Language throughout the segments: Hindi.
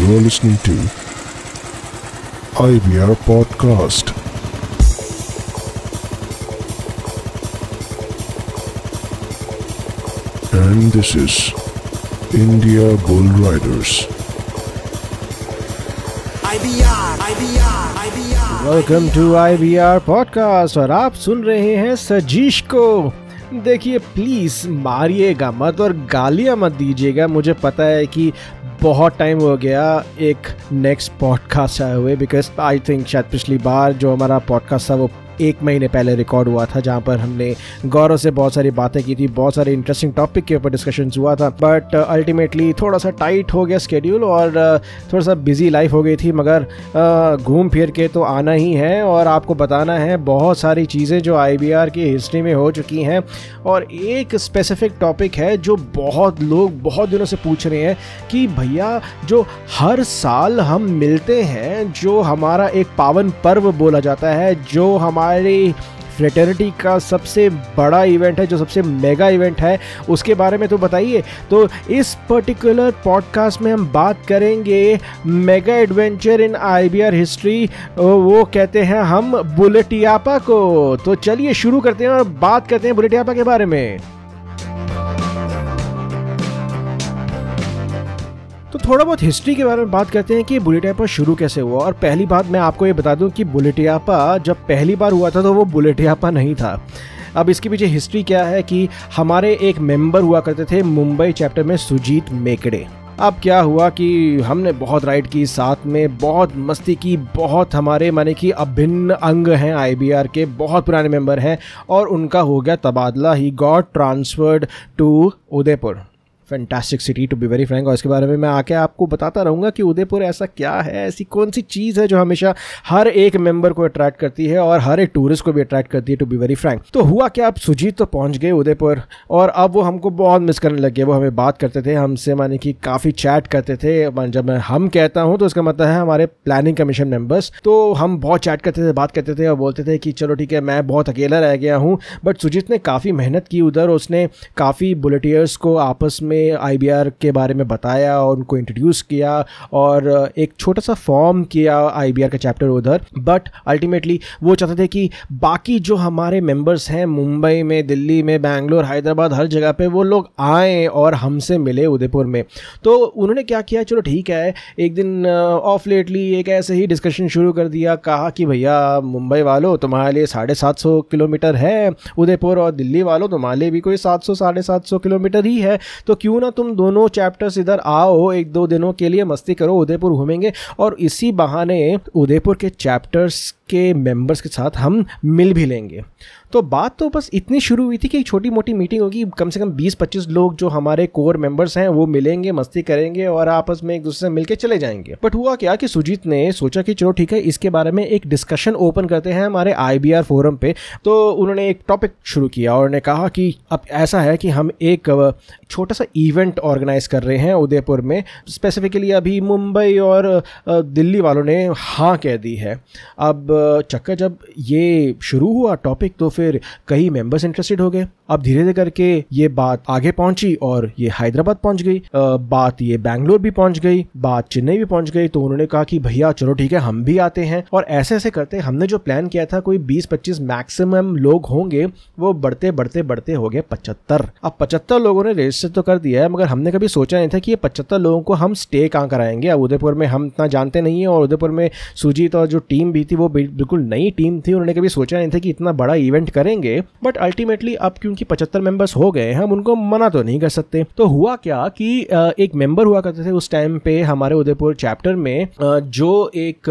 You're listening to IBR Podcast. And this is India Bull Riders. IBR, IBR, IBR. Welcome to I B R podcast और आप सुन रहे हैं सजीश को देखिए प्लीज़ मारिएगा मत और गालियाँ मत दीजिएगा। मुझे पता है कि बहुत टाइम हो गया एक नेक्स्ट पॉडकास्ट आए हुए बिकॉज़ आई थिंक शायद पिछली बार जो हमारा पॉडकास्ट था, वो एक महीने पहले रिकॉर्ड हुआ था जहाँ पर हमने गौरव से बहुत सारी बातें की थी बहुत सारे इंटरेस्टिंग टॉपिक के ऊपर डिस्कशन हुआ था बट अल्टीमेटली थोड़ा सा टाइट हो गया स्केड्यूल और uh, थोड़ा सा बिज़ी लाइफ हो गई थी मगर uh, घूम फिर के तो आना ही है और आपको बताना है बहुत सारी चीज़ें जो आईबीआर की हिस्ट्री में हो चुकी हैं और एक स्पेसिफिक टॉपिक है जो बहुत लोग बहुत दिनों से पूछ रहे हैं कि भैया जो हर साल हम मिलते हैं जो हमारा एक पावन पर्व बोला जाता है जो हमारी फ्रेटर्निटी का सबसे बड़ा इवेंट है, जो सबसे मेगा इवेंट है, उसके बारे में तो बताइए। तो इस पर्टिकुलर पॉडकास्ट में हम बात करेंगे mega adventure in IBR history वो कहते हैं हम बुलेटियापा को। तो चलिए शुरू करते हैं और बात करते हैं बुलेटियापा के बारे में। तो थोड़ा बहुत हिस्ट्री के बारे में बात करते हैं कि बुलेटियापा शुरू कैसे हुआ। और पहली बात मैं आपको ये बता दूँ कि बुलेटियापा जब पहली बार हुआ था तो वो बुलेटियापा नहीं था। अब इसके पीछे हिस्ट्री क्या है कि हमारे एक मेंबर हुआ करते थे मुंबई चैप्टर में सुजीत मेकड़े। अब क्या हुआ कि हमने बहुत राइड की, साथ में बहुत मस्ती की, बहुत हमारे माने कि अभिन्न अंग हैं आईबीआर के, बहुत पुराने मेंबर हैं और उनका हो गया तबादला। He got transferred to Udaipur. Fantastic city to be very frank और इसके बारे में मैं आके आपको बताता रहूँगा कि उदयपुर ऐसा क्या है, ऐसी कौन सी चीज़ है जो हमेशा हर एक मेंबर को अट्रैक्ट करती है और हर एक टूरिस्ट को भी अट्रैक्ट करती है टू बी वेरी फ्रैंक तो हुआ क्या? आप सुजीत तो पहुँच गए उदयपुर और अब वो हमको बहुत मिस करने लग गए। वो हमें बात करते थे, हमसे माने कि काफ़ी चैट करते थे। जब मैं हम कहता हूँ तो इसका मतलब है हमारे प्लानिंग कमीशन मेंबर्स तो हम बहुत चैट करते थे, बात करते थे और बोलते थे कि चलो ठीक है, मैं बहुत अकेला रह गया हूँ बट सुजीत ने काफ़ी मेहनत की उधर। उसने काफ़ी बुलेटियर्स को आपस में IBR के बारे में बताया और उनको इंट्रोड्यूस किया और एक छोटा सा फॉर्म किया IBR का चैप्टर उधर। बट अल्टीमेटली वो चाहते थे कि बाकी जो हमारे मेंबर्स हैं, मुंबई में, दिल्ली में, बैंगलोर, हैदराबाद, हर जगह पे वो लोग आए और हमसे मिले उदयपुर में। तो उन्होंने क्या किया? चलो ठीक है, एक दिन ऑफ़ लेटली एक ऐसे ही डिस्कशन शुरू कर दिया, कहा कि भैया, मुंबई वालों तुम्हारे लिए साढ़े सात सौ किलोमीटर है, उदयपुर और दिल्ली वालों तुम्हारे लिए भी कोई सात सौ, साढ़े सात सौ किलोमीटर ही है। तो क्यों ना तुम दोनों चैप्टर्स इधर आओ, एक दो दिनों के लिए मस्ती करो, उदयपुर घूमेंगे। और इसी बहाने उदयपुर के चैप्टर्स के मेंबर्स के साथ हम मिल भी लेंगे। तो बात तो बस इतनी शुरू हुई थी कि छोटी मोटी मीटिंग होगी, कम से कम 20-25 लोग जो हमारे कोर मेंबर्स हैं, वो मिलेंगे, मस्ती करेंगे और आपस में एक दूसरे से मिलके चले जाएँगे। बट हुआ क्या कि सुजीत ने सोचा कि चलो ठीक है, इसके बारे में एक डिस्कशन ओपन करते हैं हमारे आईबीआर फोरम पे। तो उन्होंने एक टॉपिक शुरू किया और उन्होंने कहा कि अब ऐसा है कि हम एक छोटा सा इवेंट ऑर्गेनाइज कर रहे हैं उदयपुर में। स्पेसिफिकली अभी मुंबई और दिल्ली वालों ने हाँ कह दी है। अब चक्कर जब ये शुरू हुआ टॉपिक तो फिर कई मेंबर्स इंटरेस्टेड हो गए। अब धीरे धीरे करके ये बात आगे पहुँची और ये हैदराबाद पहुँच गई। बात ये बैंगलोर भी पहुँच गई, बात चेन्नई भी पहुँच गई तो उन्होंने कहा कि भैया, चलो ठीक है, हम भी आते हैं। और ऐसे ऐसे करते हमने जो प्लान किया था, कोई बीस पच्चीस मैक्सिमम लोग होंगे, वो बढ़ते बढ़ते बढ़ते हो गए पचहत्तर। अब पचहत्तर लोगों ने रजिस्टर तो कर दिया है, मगर हमने कभी सोचा नहीं था कि ये पचहत्तर लोगों को हम स्टे कहाँ कराएँगे। अब उदयपुर में हम इतना जानते नहीं है और उदयपुर में सुजीत और जो टीम भी थी, वो बिल्कुल नई टीम थी, उन्होंने कभी सोचा नहीं था कि इतना बड़ा इवेंट करेंगे बट अल्टीमेटली अब क्योंकि पचहत्तर मेंबर्स हो गए हम उनको मना तो नहीं कर सकते। तो हुआ क्या कि एक मेंबर हुआ करते थे उस टाइम पे हमारे उदयपुर चैप्टर में जो एक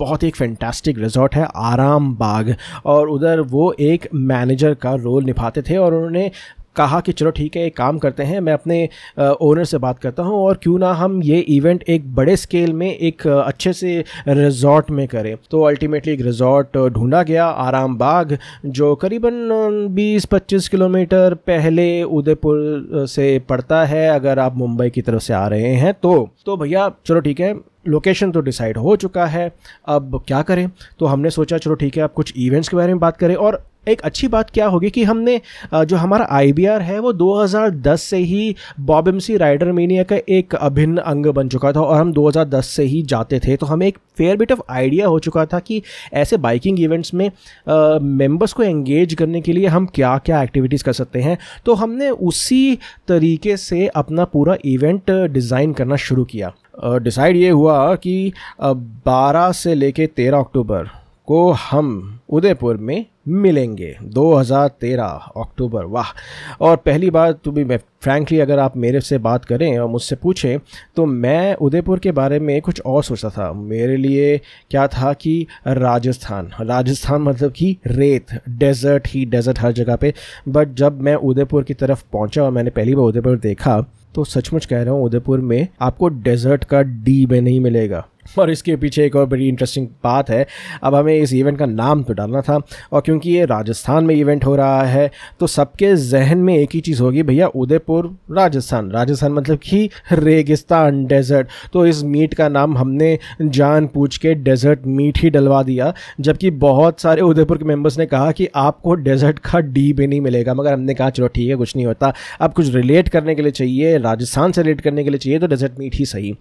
बहुत एक फैंटास्टिक रिजॉर्ट है, आराम बाग, और उधर वो एक मैनेजर का रोल निभाते थे और उन्होंने कहा कि चलो ठीक है, एक काम करते हैं, मैं अपने ओनर से बात करता हूँ और क्यों ना हम ये इवेंट एक बड़े स्केल में एक अच्छे से रिजॉर्ट में करें। तो अल्टीमेटली एक रिजॉर्ट ढूंढा गया आराम बाग जो करीबन 20-25 किलोमीटर पहले उदयपुर से पड़ता है, अगर आप मुंबई की तरफ़ से आ रहे हैं तो। तो भैया, चलो ठीक है लोकेशन तो डिसाइड हो चुका है, अब क्या करें? तो हमने सोचा, चलो ठीक है अब कुछ इवेंट्स के बारे में बात करें और एक अच्छी बात क्या होगी कि हमने जो हमारा आईबीआर है, वो 2010 से ही BOB M C rider mania का एक अभिन्न अंग बन चुका था और हम 2010 से ही जाते थे। तो हमें एक फेयर बिट ऑफ़ आइडिया हो चुका था कि ऐसे बाइकिंग इवेंट्स में मेंबर्स को एंगेज करने के लिए हम क्या क्या एक्टिविटीज़ कर सकते हैं। तो हमने उसी तरीके से अपना पूरा इवेंट डिज़ाइन करना शुरू किया। डिसाइड ये हुआ कि 12 से लेके 13 अक्टूबर को हम उदयपुर में मिलेंगे। 2013 अक्टूबर। वाह। और पहली बार तो भी मैं फ्रैंकली अगर आप मेरे से बात करें और मुझसे पूछें तो मैं उदयपुर के बारे में कुछ और सोचता था। मेरे लिए क्या था कि राजस्थान। राजस्थान मतलब कि रेत। डेजर्ट ही डेजर्ट हर जगह पे। बट जब मैं उदयपुर की तरफ़ पहुँचा और मैंने पहली बार उदयपुर देखा तो सचमुच कह रहा हूँ, उदयपुर में आपको डेजर्ट का डी में नहीं मिलेगा। और इसके पीछे एक और बड़ी इंटरेस्टिंग बात है, अब हमें इस इवेंट का नाम तो डालना था, और क्योंकि ये राजस्थान में इवेंट हो रहा है तो सबके जहन में एक ही चीज़ होगी, भैया, उदयपुर, राजस्थान। राजस्थान मतलब कि रेगिस्तान डेजर्ट तो इस मीट का नाम हमने जान पूछ के डेजर्ट मीट ही डलवा दिया, जबकि बहुत सारे उदयपुर के मेंबर्स ने कहा कि आपको डेजर्ट का डी भी नहीं मिलेगा, मगर हमने कहा, चलो, ठीक है, कुछ नहीं होता। अब कुछ रिलेट करने के लिए चाहिए, राजस्थान से रिलेट करने के लिए चाहिए तो डेजर्ट मीट ही सही।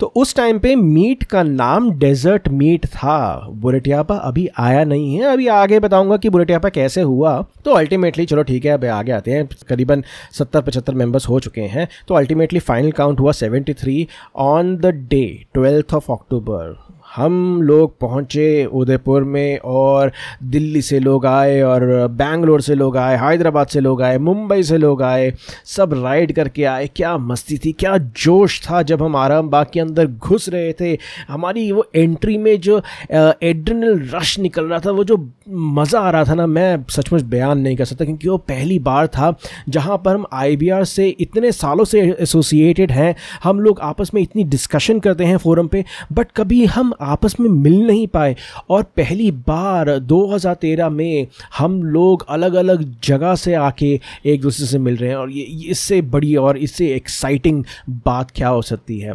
तो उस टाइम पे मीट का नाम डेजर्ट मीट था। बुलेटियापा अभी आया नहीं है। अभी आगे बताऊँगा कि बुलेटियापा कैसे हुआ। तो अल्टीमेटली चलो ठीक है, अब आगे आते हैं। करीबन सत्तर पचहत्तर मेंबर्स हो चुके हैं। तो अल्टीमेटली फाइनल काउंट हुआ seventy three on the day twelfth of October हम लोग पहुँचे उदयपुर में और दिल्ली से लोग आए और बैंगलोर से लोग आए, हैदराबाद से लोग आए, मुंबई से लोग आए, सब राइड करके आए। क्या मस्ती थी, क्या जोश था जब हम आराम बाग के अंदर घुस रहे थे। हमारी वो एंट्री में जो एड्रेनल रश निकल रहा था, वो जो मज़ा आ रहा था ना, मैं सचमुच बयान नहीं कर सकता क्योंकि वो पहली बार था जहाँ पर हम आईबीआर से इतने सालों से एसोसिएटेड हैं। हम लोग आपस में इतनी डिस्कशन करते हैं फोरम पे बट कभी हम आपस में मिल नहीं पाए। और पहली बार 2013 में हम लोग अलग अलग जगह से आके एक दूसरे से मिल रहे हैं और ये इससे बड़ी और इससे एक्साइटिंग बात क्या हो सकती है?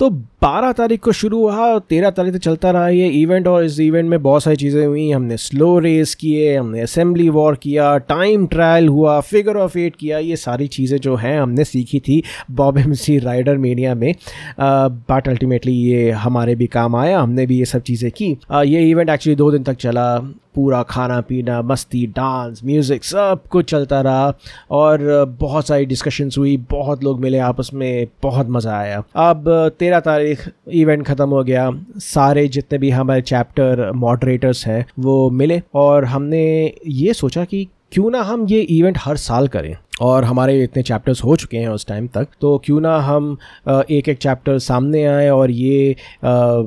तो 12 तारीख को शुरू हुआ और तेरह तारीख तक चलता रहा ये इवेंट और इस इवेंट में बहुत सारी चीज़ें हुई। हमने स्लो रेस किए हमने असेंबली वॉर किया टाइम ट्रायल हुआ फिगर ऑफ़ एट किया ये सारी चीज़ें जो हैं हमने सीखी थी BOB M C rider media में। बट अल्टीमेटली ये हमारे भी काम आया हमने भी ये सब चीज़ें की। आ, ये इवेंट एक्चुअली दो दिन तक चला। पूरा खाना पीना, मस्ती डांस म्यूज़िक सब कुछ चलता रहा और बहुत सारी डिस्कशंस हुई, बहुत लोग मिले आपस में, बहुत मज़ा आया। अब तेरह तारीख इवेंट ख़त्म हो गया। सारे जितने भी हमारे चैप्टर मॉडरेटर्स हैं, वो मिले और हमने ये सोचा कि क्यों ना हम ये इवेंट हर साल करें? और हमारे इतने चैप्टर्स हो चुके हैं उस टाइम तक तो क्यों ना हम एक एक चैप्टर सामने आए और ये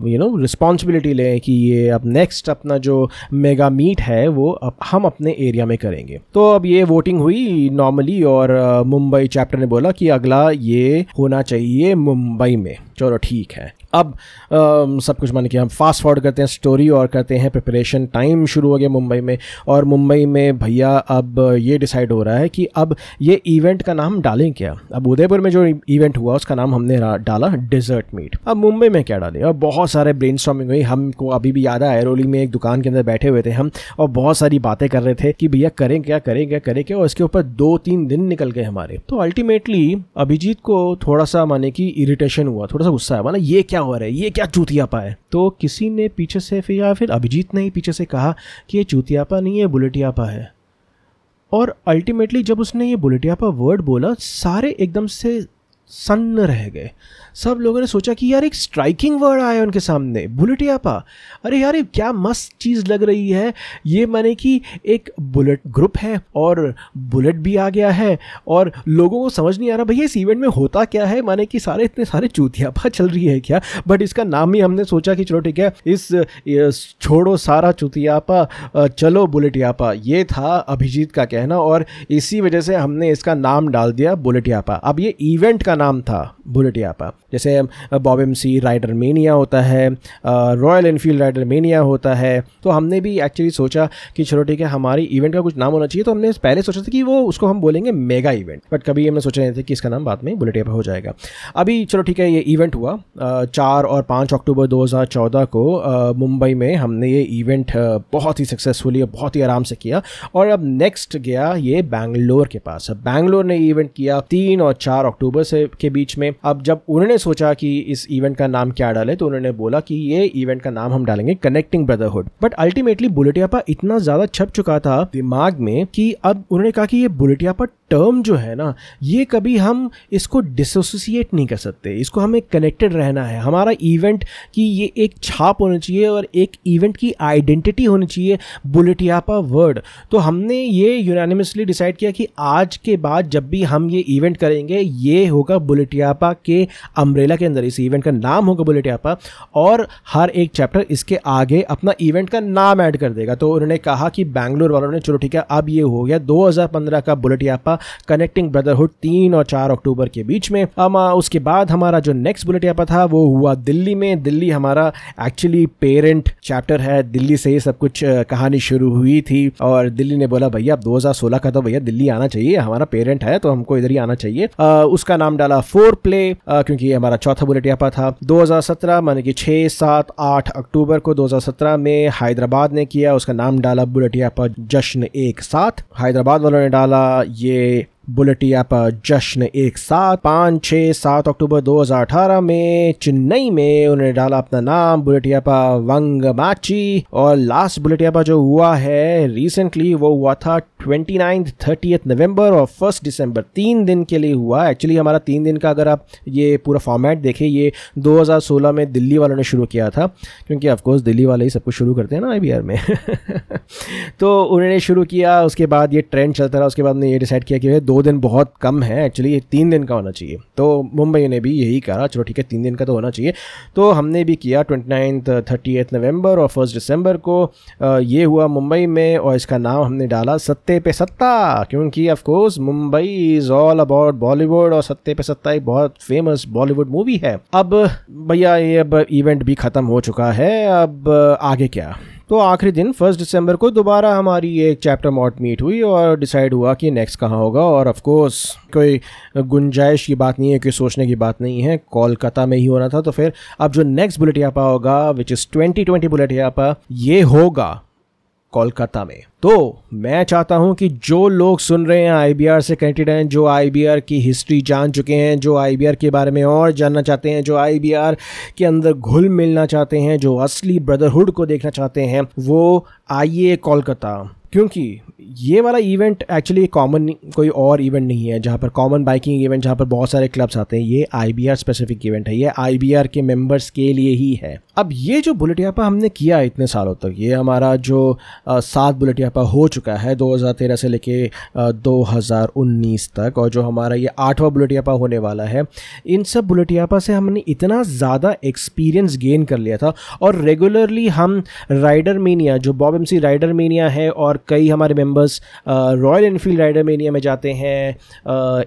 यू नो रिस्पॉन्सिबिलिटी लें कि ये अब नेक्स्ट अपना जो मेगा मीट है, वो अब हम अपने एरिया में करेंगे। तो अब ये वोटिंग हुई नॉर्मली और मुंबई चैप्टर ने बोला कि अगला ये होना चाहिए मुंबई में। चलो ठीक है। अब आ, सब कुछ मान के हम फास्ट फॉरवर्ड करते हैं स्टोरी और करते हैं प्रिपरेशन टाइम शुरू हो गया मुंबई में और मुंबई में भैया अब ये डिसाइड हो रहा है कि अब ये इवेंट का नाम डालें क्या? अब उदयपुर में जो इवेंट हुआ उसका नाम हमने डाला डिजर्ट मीट अब मुंबई में क्या डालें? और बहुत सारे ब्रेन हुई. हमको अभी भी याद है एरोली में एक दुकान के अंदर बैठे हुए थे हम और बहुत सारी बातें कर रहे थे कि भैया करें क्या करें क्या करें क्या और इसके ऊपर दो तीन दिन निकल गए हमारे। तो अल्टीमेटली अभिजीत को थोड़ा सा माने कि इरिटेशन हुआ थोड़ा सा गुस्सा है माना ये क्या रहा है, ये क्या चूतियापा है? तो किसी ने पीछे से फिर या फिर अभिजीत ने ही पीछे से कहा कि ये चूतियापा नहीं है बुलेटियापा है। और अल्टीमेटली जब उसने ये बुलेटियापा वर्ड बोला, सारे एकदम से सन्न रह गए। सब लोगों ने सोचा कि यार एक स्ट्राइकिंग वर्ड आया उनके सामने। बुलेट यापा अरे यार क्या मस्त चीज़ लग रही है। ये माने कि एक बुलेट ग्रुप है और बुलेट भी आ गया है और लोगों को समझ नहीं आ रहा, भैया, इस इवेंट में होता क्या है? माने कि सारे इतने सारे चूतियापा चल रही है क्या? बट इसका नाम ही हमने सोचा कि चलो ठीक है, इस छोड़ो सारा चूतियापा चलो बुलेट यापा ये था अभिजीत का कहना और इसी वजह से हमने इसका नाम डाल दिया बुलेट यापा अब ये इवेंट का का नाम था बुलेटियापा जैसे BOB M C rider mania होता है रॉयल इनफील्ड राइडर मेनिया होता है। तो हमने भी एक्चुअली सोचा कि चलो ठीक है, हमारी इवेंट का कुछ नाम होना चाहिए तो हमने पहले सोचा था कि वो, उसको हम बोलेंगे मेगा इवेंट बट कभी हमने सोचा नहीं था कि इसका नाम बाद में बुलेटियापा हो जाएगा। अभी चलो ठीक है, ये इवेंट हुआ चार और पाँच अक्टूबर दो हज़ार चौदह को मुंबई में हमने ये इवेंट बहुत ही सक्सेसफुली और बहुत ही आराम से किया। और अब नेक्स्ट गया ये बैंगलोर के पास। बैंगलोर ने इवेंट किया तीन और चार अक्टूबर से के बीच में। अब जब उन्होंने सोचा कि इस इवेंट का नाम क्या डाले तो उन्होंने बोला कि ये इवेंट का नाम हम डालेंगे connecting brotherhood but ultimately Bulletiyapa इतना ज़्यादा छप चुका था दिमाग में कि अब उन्होंने कहा कि ये बुलेटियापा टर्म जो है ना, ये कभी हम इसको डिसोसिएट नहीं कर सकते। इसको हमें कनेक्टेड रहना है। हमारा इवेंट की ये एक छाप होनी चाहिए और एक इवेंट की आइडेंटिटी होनी चाहिए, बुलेटियापा वर्ड तो हमने ये यूनानिमसली डिसाइड किया कि आज के बाद जब भी हम ये इवेंट करेंगे, ये होगा बुलेटियापा के अम्ब्रेला के अंदर इस इवेंट का नाम होगा बुलेटियापा और हर एक चैप्टर इसके आगे अपना इवेंट का नाम ऐड कर देगा। तो उन्होंने कहा कि बैंगलोर वालों ने चलो ठीक है अब ये हो गया 2015 का बुलेटियापा कनेक्टिंग ब्रदरहुड तीन और चार अक्टूबर के बीच में। हम उसके बाद हमारा जो नेक्स्ट बुलेटियापा था वो हुआ दिल्ली में। दिल्ली हमारा एक्चुअली पेरेंट चैप्टर है। दिल्ली से ही सब कुछ कहानी शुरू हुई थी और दिल्ली ने बोला भैया अब 2016 का तो भैया दिल्ली आना चाहिए हमारा पेरेंट है तो हमको इधर ही आना चाहिए। आ, उसका नाम डाला फोर प्ले क्योंकि ये हमारा चौथा बुलेट बुलेटियापा था। 2017 माने कि 6, 7, 8 अक्टूबर को 2017 में हैदराबाद ने किया उसका नाम डाला बुलेट यापा जश्न एक साथ। हैदराबाद वालों ने डाला ये बुलेटिया पर जश्न एक साथ पाँच छः सात अक्टूबर 2018 में चेन्नई में उन्होंने डाला अपना नाम बुलेटिया पर वंग माची और लास्ट बुलेटिया पर जो हुआ है रिसेंटली वो हुआ था ट्वेंटी नाइन्थ थर्टी नवंबर और फ़र्स्ट दिसंबर तीन दिन के लिए हुआ। एक्चुअली हमारा तीन दिन का अगर आप ये पूरा फॉर्मेट देखें, ये 2016 में दिल्ली वालों ने शुरू किया था। क्योंकि ऑफकोर्स दिल्ली वाले ही सब कुछ शुरू करते हैं ना आई में। तो उन्होंने शुरू किया, उसके बाद ये ट्रेंड चलता रहा, उसके बाद उन्होंने ये डिसाइड किया कि दो दिन बहुत कम है एक्चुअली ये तीन दिन का होना चाहिए। तो मुंबई ने भी यही कहा, चलो ठीक है, तीन दिन का तो होना चाहिए। तो हमने भी किया ट्वेंटी नाइन्थ थर्टी एथ नवंबर और फ़र्स्ट दिसंबर को। ये हुआ मुंबई में और इसका नाम हमने डाला सत्ते पे सत्ता, क्योंकि of course Mumbai is all about Bollywood और सत्ते पे सत्ता एक बहुत फ़ेमस बॉलीवुड मूवी है। अब भैया ये अब इवेंट भी ख़त्म हो चुका है, अब आगे क्या? तो आखिरी दिन फ़र्स्ट दिसंबर को दोबारा हमारी एक चैप्टर मॉट मीट हुई और डिसाइड हुआ कि नेक्स्ट कहाँ होगा और ऑफ़ कोर्स कोई गुंजाइश की बात नहीं है, कोई सोचने की बात नहीं है। कोलकाता में ही होना था तो फिर अब जो नेक्स्ट बुलेट यापा होगा which is twenty twenty bullet यापा ये होगा। कोलकाता में। तो मैं चाहता हूँ कि जो लोग सुन रहे हैं आईबीआर से कनेक्टेड हैं, जो आईबीआर की हिस्ट्री जान चुके हैं, जो आईबीआर के बारे में और जानना चाहते हैं, जो आईबीआर के अंदर घुल मिलना चाहते हैं, जो असली ब्रदरहुड को देखना चाहते हैं, वो आइए कोलकाता। क्योंकि ये वाला इवेंट एक्चुअली कॉमन कोई और इवेंट नहीं है, जहाँ पर कॉमन बाइकिंग इवेंट जहाँ पर बहुत सारे क्लब्स आते हैं, ये आईबीआर स्पेसिफिक इवेंट है, ये आईबीआर के मेंबर्स के लिए ही है। अब ये जो बुलेट यापा हमने किया इतने सालों तक, ये हमारा जो सात बुलेट यापा हो चुका है 2013 से लेके 2019 तक, और जो हमारा ये आठवां बुलेट यापा होने वाला है, इन सब बुलेट यापा से हमने इतना ज़्यादा एक्सपीरियंस गेन कर लिया था, और रेगुलरली हम राइडर मीनिया जो बॉब एमसी राइडर मीनिया है, और कई हमारे members Royal Enfield Rider Mania में जाते हैं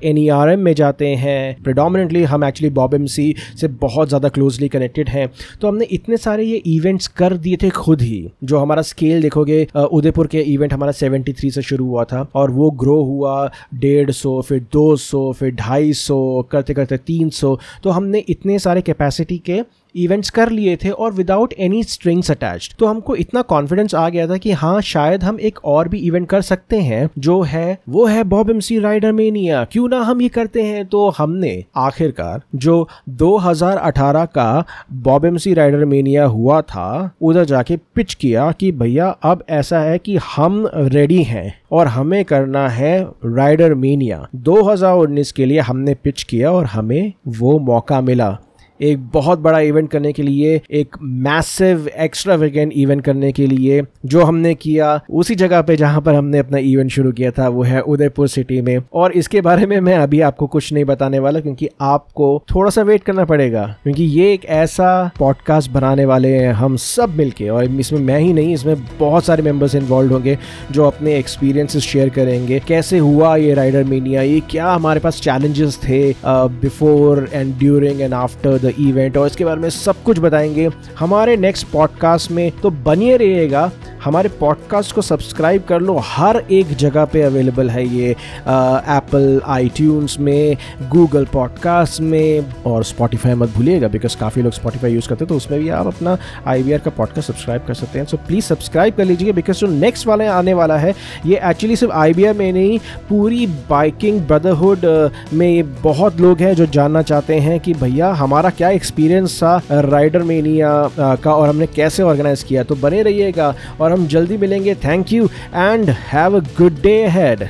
एन e में जाते हैं प्रिडोमिनेटली हम एक्चुअली बॉब एम सी से बहुत ज़्यादा क्लोजली कनेक्टेड हैं। तो हमने इतने सारे ये इवेंट्स कर दिए थे खुद ही, जो हमारा स्केल देखोगे उदयपुर के इवेंट हमारा 73 से शुरू हुआ था, और वो ग्रो हुआ डेढ़ सौ, फिर दो सौ, फिर ढाई सौ करते करते तीन सौ। तो हमने इतने सारे कैपेसिटी के इवेंट्स कर लिए थे और विदाउट एनी स्ट्रिंग्स अटैच्ड तो हमको इतना कॉन्फिडेंस आ गया था कि हाँ शायद हम एक और भी इवेंट कर सकते हैं, जो है, वो है BOB M C Rider Mania क्यों ना हम ये करते हैं? तो हमने आखिरकार जो 2018 का BOB M C Rider Mania हुआ था, उधर जाके पिच किया कि भैया, अब ऐसा है कि हम रेडी हैं और हमें करना है राइडर मीनिया 2019 के लिए हमने पिच किया और हमें वो मौका मिला। एक बहुत बड़ा इवेंट करने के लिए, एक मैसिव एक्स्ट्रा वीकेंड इवेंट करने के लिए जो हमने किया उसी जगह पे जहाँ पर हमने अपना इवेंट शुरू किया था, वो है उदयपुर सिटी में। और इसके बारे में मैं अभी आपको कुछ नहीं बताने वाला क्योंकि आपको थोड़ा सा वेट करना पड़ेगा। क्योंकि ये एक ऐसा पॉडकास्ट बनाने वाले हैं हम सब मिलके और इसमें मैं ही नहीं, इसमें बहुत सारे मेंबर्स इन्वॉल्व होंगे जो अपने एक्सपीरियंसेस शेयर करेंगे। कैसे हुआ ये राइडर मीनिया ये क्या हमारे पास चैलेंजेस थे before and during and after the event और इसके बारे में सब कुछ बताएँगे हमारे नेक्स्ट पॉडकास्ट में। तो बनिए रहिएगा, हमारे पॉडकास्ट को सब्सक्राइब कर लो, हर एक जगह पे अवेलेबल है ये एप्पल आई में गूगल पॉडकास्ट में और स्पॉटिफाई मत भूलिएगा बिकॉज़ काफ़ी लोग स्पॉटिफाई यूज़ करते हैं तो उसमें भी आप अपना आईबीआर का पॉडकास्ट सब्सक्राइब कर सकते हैं। सो प्लीज़ सब्सक्राइब कर लीजिए बिकॉज़ जो नेक्स्ट वाले आने वाला है, ये एक्चुअली सिर्फ़ आईबीआर में नहीं, पूरी बाइकिंग ब्रदरहुड में बहुत लोग हैं जो जानना चाहते हैं कि भैया हमारा क्या एक्सपीरियंस था राइडर मेनिया का और हमने कैसे ऑर्गेनाइज किया? तो बने रहिएगा और हम जल्दी मिलेंगे। Thank you and have a good day had